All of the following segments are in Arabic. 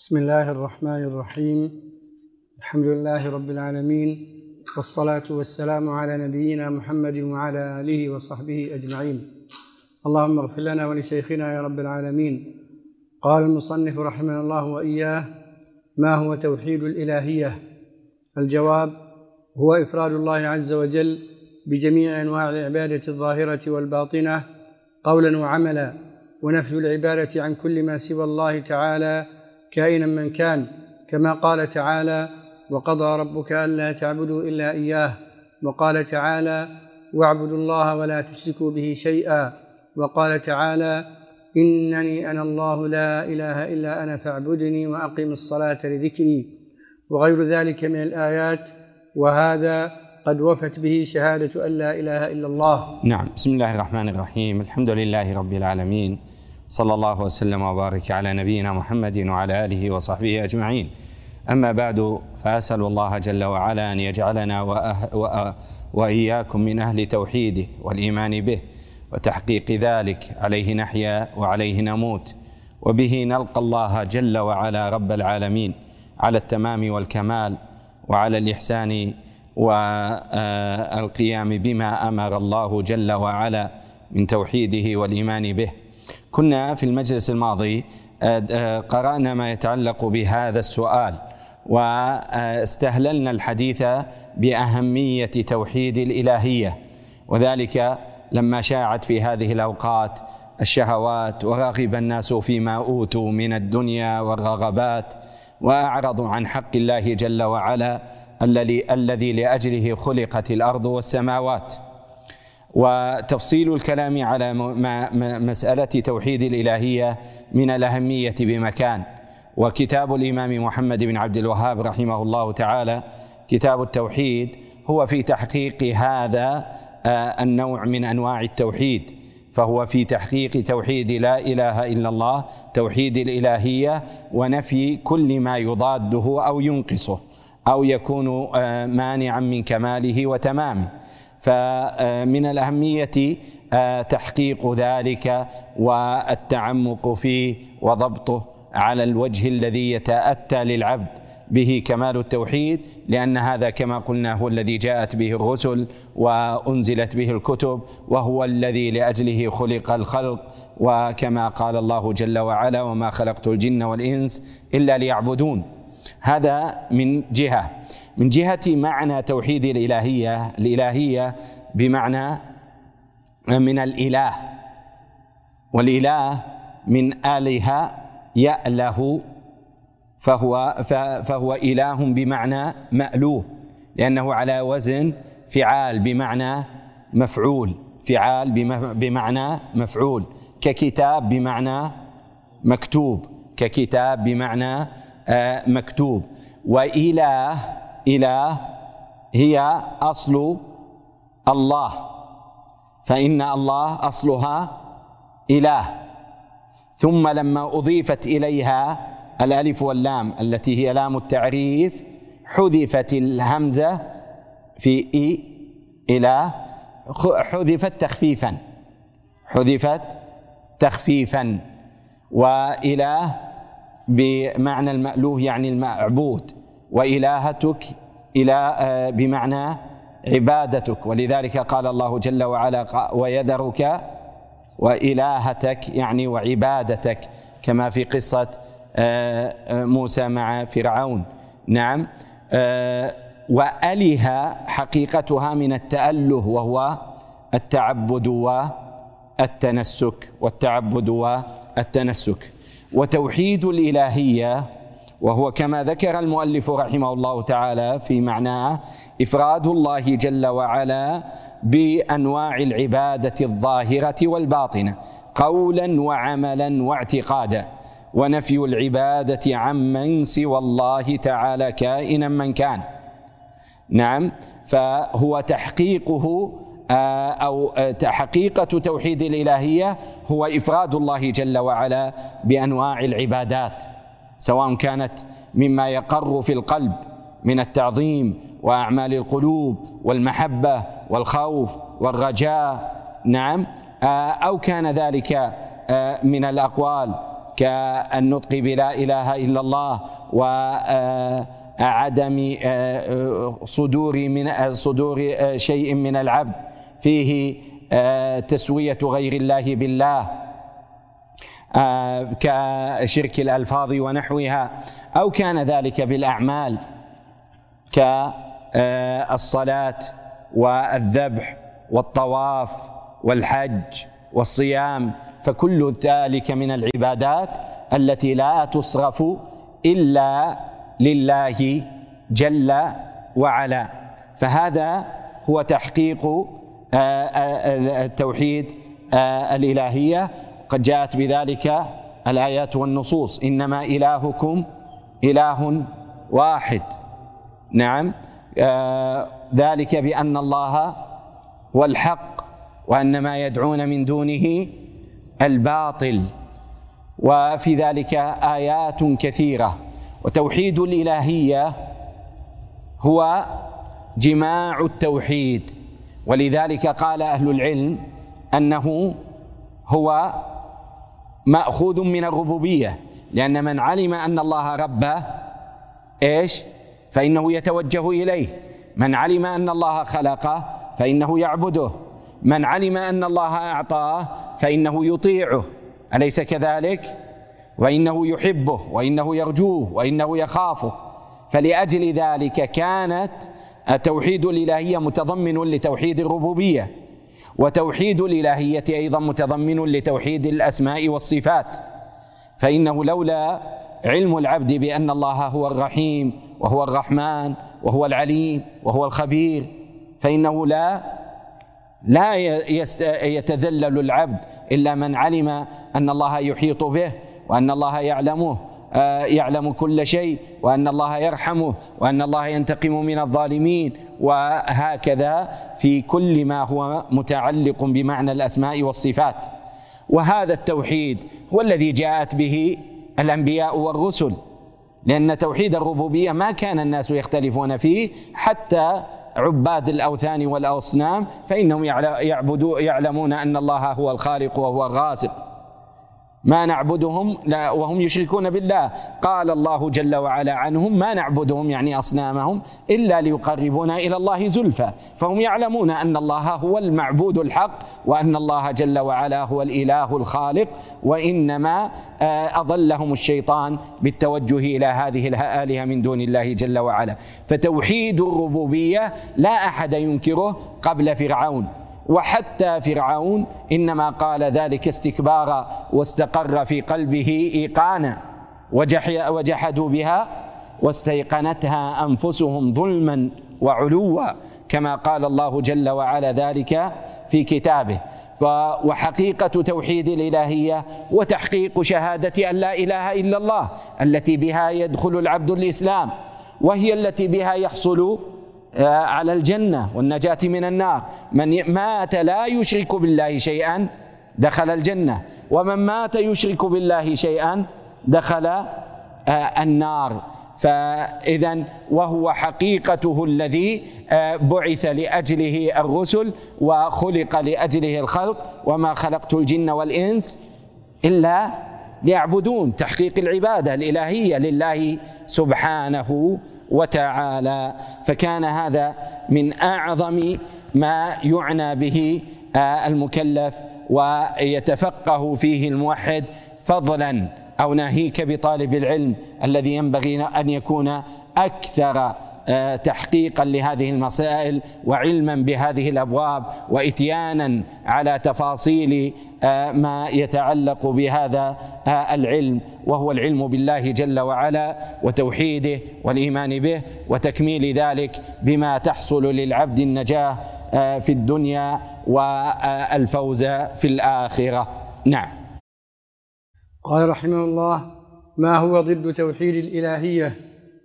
بسم الله الرحمن الرحيم. الحمد لله رب العالمين والصلاة والسلام على نبينا محمد وعلى آله وصحبه أجمعين. اللهم اغفر لنا ولشيخنا يا رب العالمين. قال المصنف رحمه الله وإياه ما هو توحيد الإلهية؟ الجواب هو إفراد الله عز وجل بجميع أنواع العبادة الظاهرة والباطنة قولا وعملا ونفي العبادة عن كل ما سوى الله تعالى كائنا من كان كما قال تعالى وقضى ربك ألا تعبدوا إلا إياه وقال تعالى واعبدوا الله ولا تشركوا به شيئا وقال تعالى إنني أنا الله لا إله إلا أنا فاعبدني واقم الصلاة لذكري وغير ذلك من الآيات وهذا قد وفت به شهادة أن لا إله إلا الله نعم بسم الله الرحمن الرحيم. الحمد لله رب العالمين. صلى الله وسلم وبارك على نبينا محمد وعلى آله وصحبه أجمعين. أما بعد فأسأل الله جل وعلا أن يجعلنا وأه وأ وإياكم من أهل توحيده والإيمان به وتحقيق ذلك. عليه نحيا وعليه نموت. وبه نلقى الله جل وعلا رب العالمين على التمام والكمال وعلى الإحسان والقيام بما أمر الله جل وعلا من توحيده والإيمان به. كنا في المجلس الماضي قرأنا ما يتعلق بهذا السؤال واستهللنا الحديث بأهمية توحيد الإلهية. وذلك لما شاعت في هذه الأوقات الشهوات ورغب الناس فيما أوتوا من الدنيا والرغبات واعرضوا عن حق الله جل وعلا الذي لأجله خلقت الأرض والسماوات. وتفصيل الكلام على مسألة توحيد الإلهية من الأهمية بمكان. وكتاب الإمام محمد بن عبد الوهاب رحمه الله تعالى كتاب التوحيد هو في تحقيق هذا النوع من أنواع التوحيد. فهو في تحقيق توحيد لا إله إلا الله توحيد الإلهية ونفي كل ما يضاده أو ينقصه أو يكون مانعا من كماله وتمامه. فمن الأهمية تحقيق ذلك والتعمق فيه وضبطه على الوجه الذي يتأتى للعبد به كمال التوحيد لأن هذا كما قلنا هو الذي جاءت به الرسل وأنزلت به الكتب وهو الذي لأجله خلق الخلق وكما قال الله جل وعلا وما خلقت الجن والإنس إلا ليعبدون هذا من جهة. من جهة معنى توحيد الإلهية الإلهية بمعنى من الإله. والإله من آله يأله فهو فهو إله بمعنى مألوه لأنه على وزن فعال بمعنى مفعول فعال بمعنى مفعول. ككتاب بمعنى مكتوب ككتاب بمعنى مكتوب. وإله إله هي أصل الله. فإن الله أصلها إله. ثم لما أضيفت إليها الألف واللام التي هي لام التعريف حذفت الهمزة في إي إلى حذفت تخفيفا. حذفت تخفيفا. وإله بمعنى المألوه يعني المعبود. وإلهتك إلى بمعنى عبادتك. ولذلك قال الله جل وعلا ويذرك وإلهتك يعني وعبادتك كما في قصة موسى مع فرعون. نعم وأله حقيقتها من التأله وهو التعبد والتنسك والتعبد والتنسك. وتوحيد الإلهية وهو كما ذكر المؤلف رحمه الله تعالى في معناه إفراد الله جل وعلا بأنواع العبادة الظاهرة والباطنة قولا وعملا واعتقادا ونفي العبادة عمن سوى الله تعالى كائنا من كان. نعم فهو تحقيقه أو حقيقه توحيد الإلهية هو إفراد الله جل وعلا بأنواع العبادات. سواء كانت مما يقر في القلب من التعظيم وأعمال القلوب والمحبة والخوف والرجاء نعم أو كان ذلك من الأقوال كالنطق بلا إله إلا الله وعدم صدور من صدور شيء من العبد فيه تسوية غير الله بالله. كشرك الألفاظ ونحوها أو كان ذلك بالأعمال كالصلاه والذبح والطواف والحج والصيام فكل ذلك من العبادات التي لا تصرف إلا لله جل وعلا. فهذا هو تحقيق آه، آه، التوحيد آه، الإلهية. قد جاءت بذلك الآيات والنصوص. إنما إلهكم إله واحد. نعم. ذلك بأن الله هو الحق وأن ما يدعون من دونه الباطل. وفي ذلك آيات كثيرة. وتوحيد الإلهية هو جماع التوحيد. ولذلك قال أهل العلم أنه هو مأخوذ من الربوبية. لأن من علم أن الله ربه إيش؟ فإنه يتوجه إليه. من علم أن الله خلقه فإنه يعبده. من علم أن الله اعطاه فإنه يطيعه. أليس كذلك؟ وإنه يحبه وإنه يرجوه وإنه يخافه. فلأجل ذلك كانت التوحيد الإلهية متضمن لتوحيد الربوبية. وتوحيد الإلهية أيضا متضمن لتوحيد الأسماء والصفات. فإنه لولا علم العبد بأن الله هو الرحيم وهو الرحمن وهو العليم وهو الخبير فإنه لا لا يتذلل العبد إلا من علم أن الله يحيط به وأن الله يعلمه. يعلم كل شيء وأن الله يرحمه وأن الله ينتقم من الظالمين. وهكذا في كل ما هو متعلق بمعنى الأسماء والصفات. وهذا التوحيد هو الذي جاءت به الأنبياء والرسل. لأن توحيد الربوبية ما كان الناس يختلفون فيه حتى عباد الأوثان والأصنام فإنهم يعبدون يعلمون أن الله هو الخالق وهو الرازق. ما نعبدهم لا وهم يشركون بالله. قال الله جل وعلا عنهم ما نعبدهم يعني أصنامهم إلا ليقربونا إلى الله زلفى. فهم يعلمون أن الله هو المعبود الحق وأن الله جل وعلا هو الإله الخالق وإنما آه، أضلهم الشيطان بالتوجه إلى هذه الآلهة من دون الله جل وعلا. فتوحيد الربوبية لا أحد ينكره قبل فرعون. وحتى فرعون إنما قال ذلك استكبارا واستقر في قلبه إيقانا وجحدوا بها واستيقنتها أنفسهم ظلما وعلوا كما قال الله جل وعلا ذلك في كتابه. وحقيقة توحيد الإلهية وتحقيق شهادة أن لا إله إلا الله التي بها يدخل العبد الإسلام وهي التي بها يحصل على الجنة والنجاة من النار. من مات لا يشرك بالله شيئا دخل الجنة. ومن مات يشرك بالله شيئا دخل آه، النار. فإذا وهو حقيقته الذي آه، بعث لأجله الرسل وخلق لأجله الخلق. وما خلقت الجن والإنس إلا ليعبدون. تحقيق العبادة الإلهية لله سبحانه وتعالى فكان هذا من أعظم ما يعنى به آه، المكلف ويتفقه فيه الموحد فضلا أو ناهيك بطالب العلم الذي ينبغي أن يكون أكثر تحقيقا لهذه المسائل وعلما بهذه الأبواب واتيانا على تفاصيل آه، ما يتعلق بهذا آه، العلم وهو العلم بالله جل وعلا وتوحيده والإيمان به وتكميل ذلك بما تحصل للعبد النجاة في الدنيا والفوز في الآخرة. نعم. قال رحمه الله ما هو ضد توحيد الإلهية؟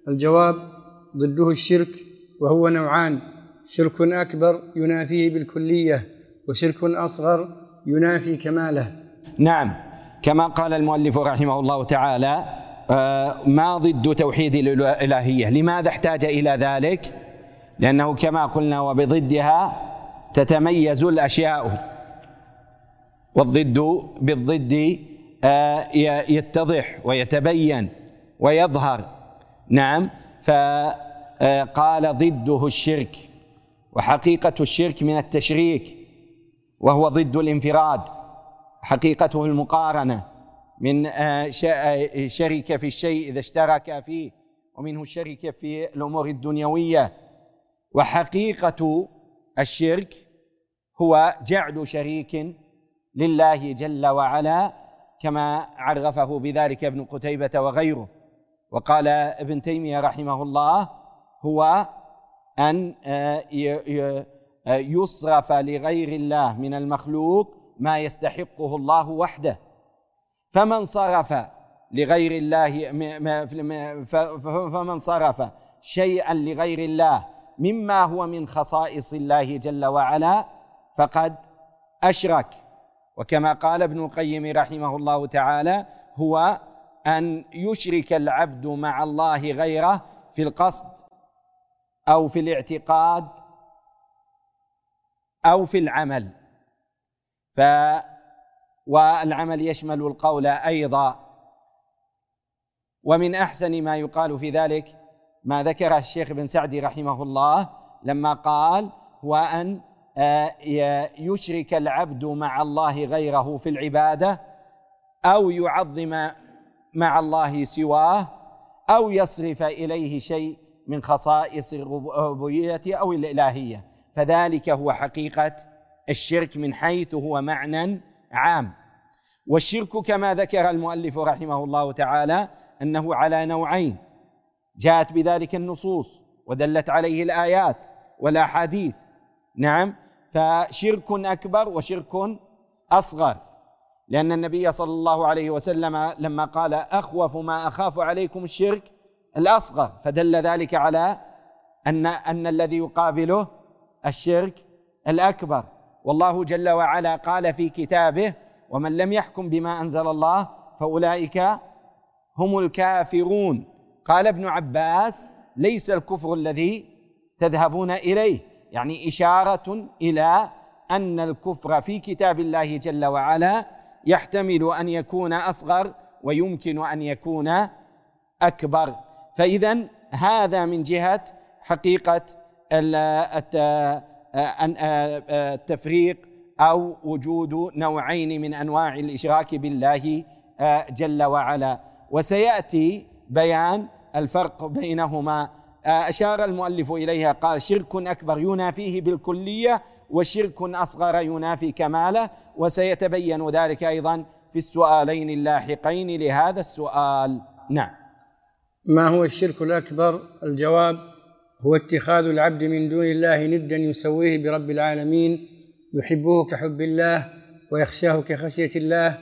الجواب ضده الشرك وهو نوعان شرك أكبر ينافيه بالكلية وشرك أصغر ينافي كماله. نعم كما قال المؤلف رحمه الله تعالى آه، ما ضد توحيد الإلهية؟ لماذا احتاج إلى ذلك؟ لأنه كما قلنا وبضدها تتميز الأشياء والضد بالضد آه، يتضح ويتبين ويظهر. نعم فقال ضده الشرك وحقيقة الشرك من التشريك وهو ضد الانفراد حقيقته المقارنة من آه، آه، شرك في الشيء إذا اشترك فيه ومنه الشرك في الأمور الدنيوية. وحقيقة الشرك هو جعل شريك لله جل وعلا كما عرفه بذلك ابن قتيبة وغيره. وقال ابن تيمية رحمه الله هو أن آه، يصرف لغير الله من المخلوق ما يستحقه الله وحده. فمن صرف لغير الله فمن صرف شيئا لغير الله مما هو من خصائص الله جل وعلا فقد أشرك. وكما قال ابن القيم رحمه الله تعالى هو أن يشرك العبد مع الله غيره في القصد أو في الاعتقاد أو في العمل. ف والعمل يشمل القول أيضا. ومن أحسن ما يقال في ذلك ما ذكره الشيخ بن سعدي رحمه الله لما قال هو أن آه، يشرك العبد مع الله غيره في العبادة أو يعظم مع الله سواه أو يصرف إليه شيء من خصائص الربوبية أو الإلهية. فذلك هو حقيقة الشرك من حيث هو معنى عام. والشرك كما ذكر المؤلف رحمه الله تعالى أنه على نوعين. جاءت بذلك النصوص ودلت عليه الآيات والأحاديث. نعم فشرك أكبر وشرك أصغر. لأن النبي صلى الله عليه وسلم لما قال أخوف ما أخاف عليكم الشرك الأصغر فدل ذلك على أن أن الذي يقابله الشرك الأكبر. والله جل وعلا قال في كتابه ومن لم يحكم بما أنزل الله فأولئك هم الكافرون. قال ابن عباس ليس الكفر الذي تذهبون إليه. يعني إشارة إلى أن الكفر في كتاب الله جل وعلا يحتمل أن يكون أصغر ويمكن أن يكون أكبر. فاذا هذا من جهة حقيقة التفريق أو وجود نوعين من أنواع الإشراك بالله جل وعلا. وسيأتي بيان الفرق بينهما. أشار المؤلف إليها قال شرك أكبر ينافيه بالكلية وشرك أصغر ينافي كماله. وسيتبين ذلك أيضا في السؤالين اللاحقين لهذا السؤال. نعم. ما هو الشرك الأكبر؟ الجواب هو اتخاذ العبد من دون الله ندا يسويه برب العالمين يحبه كحب الله ويخشاه كخشية الله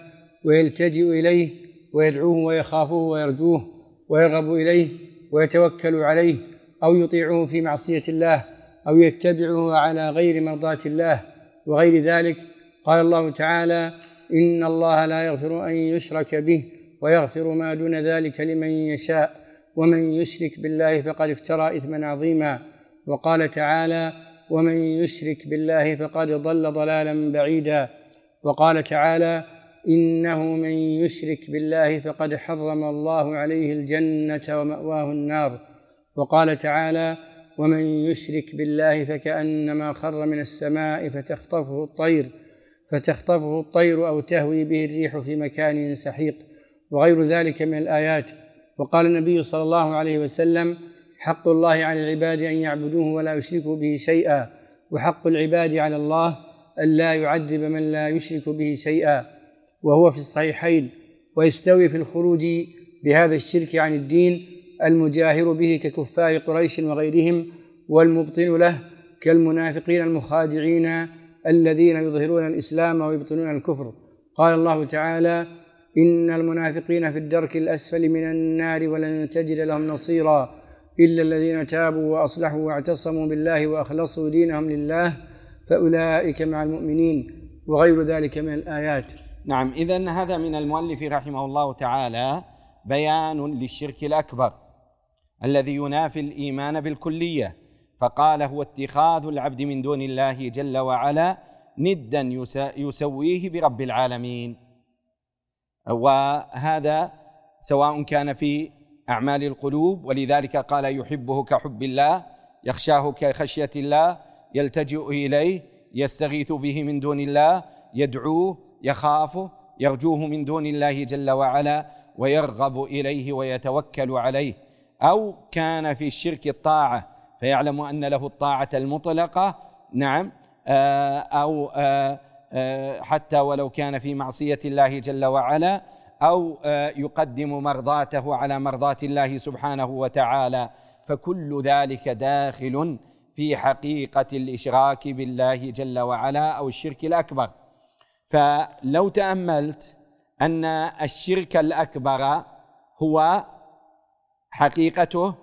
ويلتجئ إليه ويدعوه ويخافه ويرجوه ويرغب إليه ويتوكل عليه أو يطيعه في معصية الله أو يتبعه على غير مرضاة الله وغير ذلك. قال الله تعالى إن الله لا يغفر أن يشرك به ويغفر ما دون ذلك لمن يشاء. ومن يشرك بالله فقد افترى إثما عظيما. وقال تعالى ومن يشرك بالله فقد ضل ضلالا بعيدا. وقال تعالى إنه من يشرك بالله فقد حرم الله عليه الجنة ومأواه النار. وقال تعالى ومن يشرك بالله فكأنما خر من السماء فتخطفه الطير فتخطفه الطير أو تهوي به الريح في مكان سحيق. وغير ذلك من الآيات. وقال النبي صلى الله عليه وسلم حق الله على العباد أن يعبدوه ولا يشركوا به شيئا وحق العباد على الله أن لا يعذب من لا يشرك به شيئا. وهو في الصحيحين ويستوي في الخروج بهذا الشرك عن الدين المجاهر به ككفار قريش وغيرهم والمبطن له كالمنافقين المخادعين الذين يظهرون الإسلام ويبطنون الكفر. قال الله تعالى إن المنافقين في الدرك الأسفل من النار ولن تجد لهم نصيرا إلا الذين تابوا وأصلحوا واعتصموا بالله وأخلصوا دينهم لله فأولئك مع المؤمنين وغير ذلك من الآيات. نعم اذا هذا من المؤلف رحمه الله تعالى بيان للشرك الأكبر الذي ينافي الإيمان بالكلية فقال هو اتخاذ العبد من دون الله جل وعلا ندا يسويه برب العالمين وهذا سواء كان في أعمال القلوب ولذلك قال يحبه كحب الله يخشاه كخشية الله يلتجئ إليه يستغيث به من دون الله يدعوه يخافه يرجوه من دون الله جل وعلا ويرغب إليه ويتوكل عليه. أو كان في الشرك الطاعة فيعلم أن له الطاعة المطلقة نعم آه، أو آه، حتى ولو كان في معصية الله جل وعلا أو يقدم مرضاته على مرضاة الله سبحانه وتعالى. فكل ذلك داخل في حقيقة الإشراك بالله جل وعلا أو الشرك الأكبر. فلو تأملت أن الشرك الأكبر هو حقيقته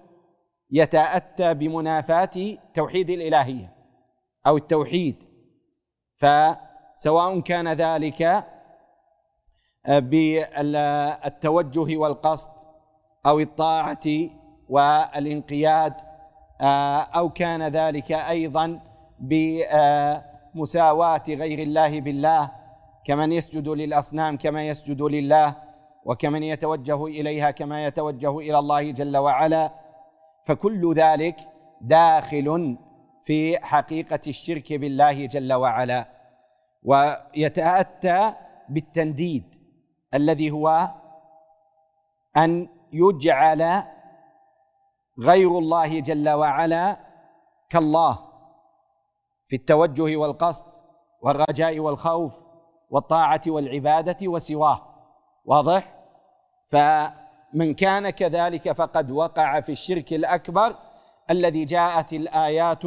يتأتى بمنافاة توحيد الإلهية أو التوحيد فسواء كان ذلك بالتوجه والقصد أو الطاعة والانقياد أو كان ذلك أيضا بمساواة غير الله بالله كمن يسجد للأصنام كما يسجد لله وكمن يتوجه إليها كما يتوجه إلى الله جل وعلا. فكل ذلك داخل في حقيقة الشرك بالله جل وعلا. ويتأتى بالتنديد الذي هو أن يجعل غير الله جل وعلا كالله في التوجه والقصد والرجاء والخوف والطاعة والعبادة وسواه. واضح؟ فمن كان كذلك فقد وقع في الشرك الأكبر الذي جاءت الآيات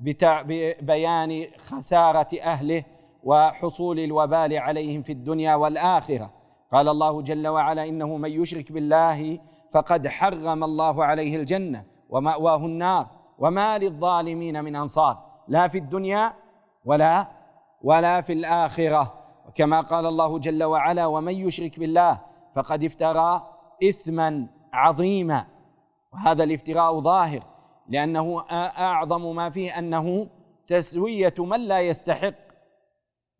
ببيان خسارة أهله وحصول الوبال عليهم في الدنيا والآخرة. قال الله جل وعلا إنه من يشرك بالله فقد حرم الله عليه الجنة ومأواه النار. وما للظالمين من أنصار. لا في الدنيا ولا ولا في الآخرة. كما قال الله جل وعلا ومن يشرك بالله فقد افترى إثما عظيما. وهذا الافتراء ظاهر لأنه أعظم ما فيه أنه تسوية من لا يستحق.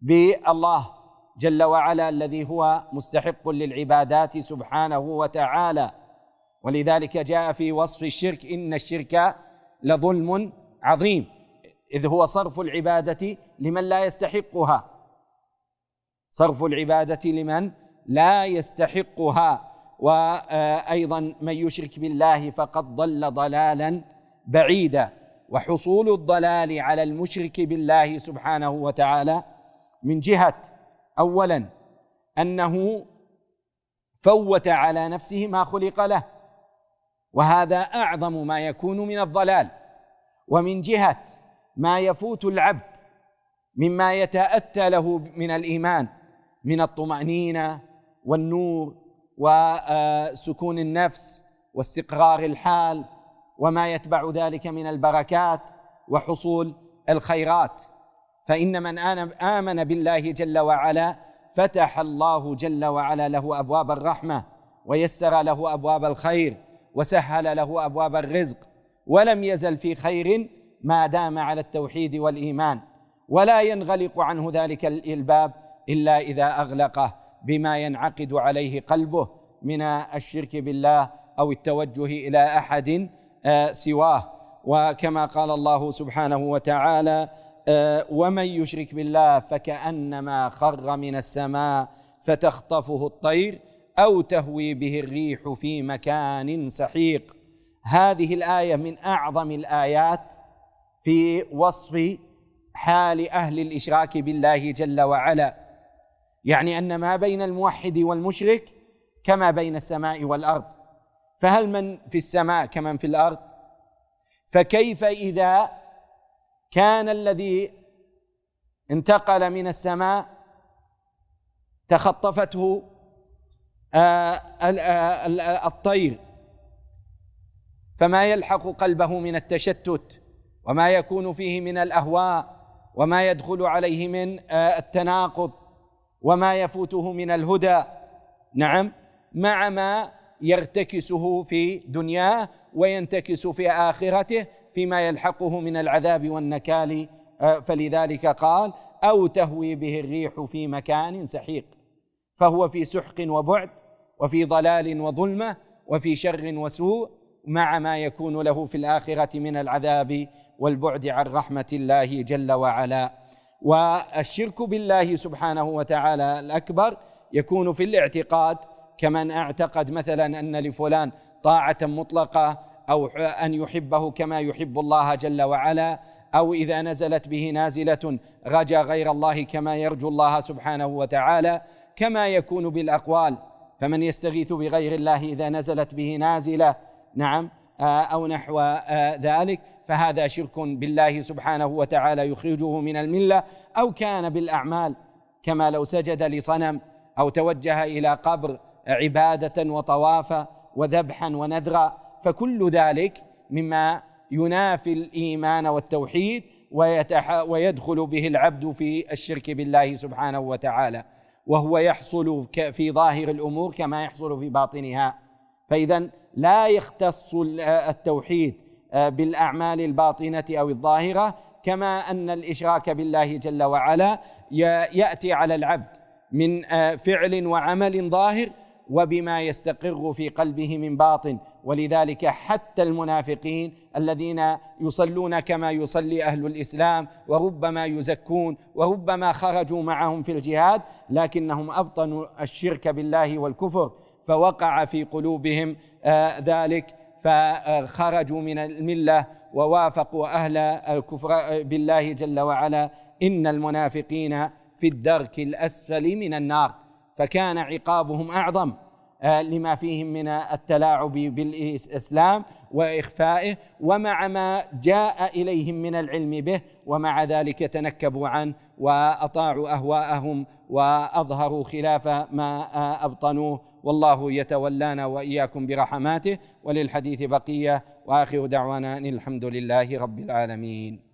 بالله جل وعلا الذي هو مستحق للعبادات سبحانه وتعالى. ولذلك جاء في وصف الشرك إن الشرك لظلم عظيم. إذ هو صرف العبادة لمن لا يستحقها. صرف العبادة لمن لا يستحقها. وأيضا من يشرك بالله فقد ضل ضلالا بعيدا. وحصول الضلال على المشرك بالله سبحانه وتعالى من جهة اولا أنه فوت على نفسه ما خلق له وهذا أعظم ما يكون من الضلال. ومن جهة ما يفوت العبد مما يتأتى له من الإيمان من الطمأنينة والنور وسكون النفس واستقرار الحال وما يتبع ذلك من البركات وحصول الخيرات. فإن من آمن بالله جل وعلا فتح الله جل وعلا له أبواب الرحمة ويسر له أبواب الخير وسهل له أبواب الرزق ولم يزل في خير ما دام على التوحيد والإيمان. ولا ينغلق عنه ذلك الباب إلا إذا أغلقه بما ينعقد عليه قلبه من الشرك بالله أو التوجه إلى أحد آه، سواه. وكما قال الله سبحانه وتعالى ومن يشرك بالله فكأنما خر من السماء فتخطفه الطير أو تهوي به الريح في مكان سحيق. هذه الآية من أعظم الآيات في وصف حال أهل الإشراك بالله جل وعلا. يعني أن ما بين الموحد والمشرك كما بين السماء والأرض. فهل من في السماء كمن في الأرض؟ فكيف إذا كان الذي انتقل من السماء تخطفته آه، آه، الطير. فما يلحق قلبه من التشتت وما يكون فيه من الأهواء وما يدخل عليه من آه، التناقض وما يفوته من الهدى. نعم مع ما يرتكسه في دنياه وينتكس في آخرته فيما يلحقه من العذاب والنكال فلذلك قال أو تهوي به الريح في مكان سحيق. فهو في سحق وبعد وفي ضلال وظلمة وفي شر وسوء مع ما يكون له في الآخرة من العذاب والبعد عن رحمة الله جل وعلا. والشرك بالله سبحانه وتعالى الأكبر يكون في الاعتقاد كمن اعتقد مثلا أن لفلان طاعة مطلقة أو أن يحبه كما يحب الله جل وعلا أو إذا نزلت به نازلة رجا غير الله كما يرجو الله سبحانه وتعالى كما يكون بالأقوال. فمن يستغيث بغير الله إذا نزلت به نازلة نعم آه، أو نحو آه، ذلك فهذا شرك بالله سبحانه وتعالى يخرجه من الملة أو كان بالأعمال كما لو سجد لصنم أو توجه إلى قبر عبادة وطوافا وذبحا ونذرا. فكل ذلك مما ينافي الإيمان والتوحيد ويدخل به العبد في الشرك بالله سبحانه وتعالى. وهو يحصل في ظاهر الأمور كما يحصل في باطنها. فإذا لا يختص التوحيد آه، بالأعمال الباطنة أو الظاهرة كما أن الإشراك بالله جل وعلا يأتي على العبد من آه، فعل وعمل ظاهر وبما يستقر في قلبه من باطن. ولذلك حتى المنافقين الذين يصلون كما يصلي أهل الإسلام وربما يزكون وربما خرجوا معهم في الجهاد لكنهم أبطنوا الشرك بالله والكفر فوقع في قلوبهم آه، ذلك فخرجوا من الملة ووافقوا أهل الكفر بالله جل وعلا. إن المنافقين في الدرك الأسفل من النار. فكان عقابهم أعظم آه، لما فيهم من التلاعب بالإسلام وإخفائه ومع ما جاء إليهم من العلم به ومع ذلك تنكبوا عنه وأطاعوا أهواءهم وأظهروا خلاف ما آه، أبطنوه. والله يتولانا وإياكم برحماته. وللحديث بقية وآخر دعوانا أن الحمد لله رب العالمين.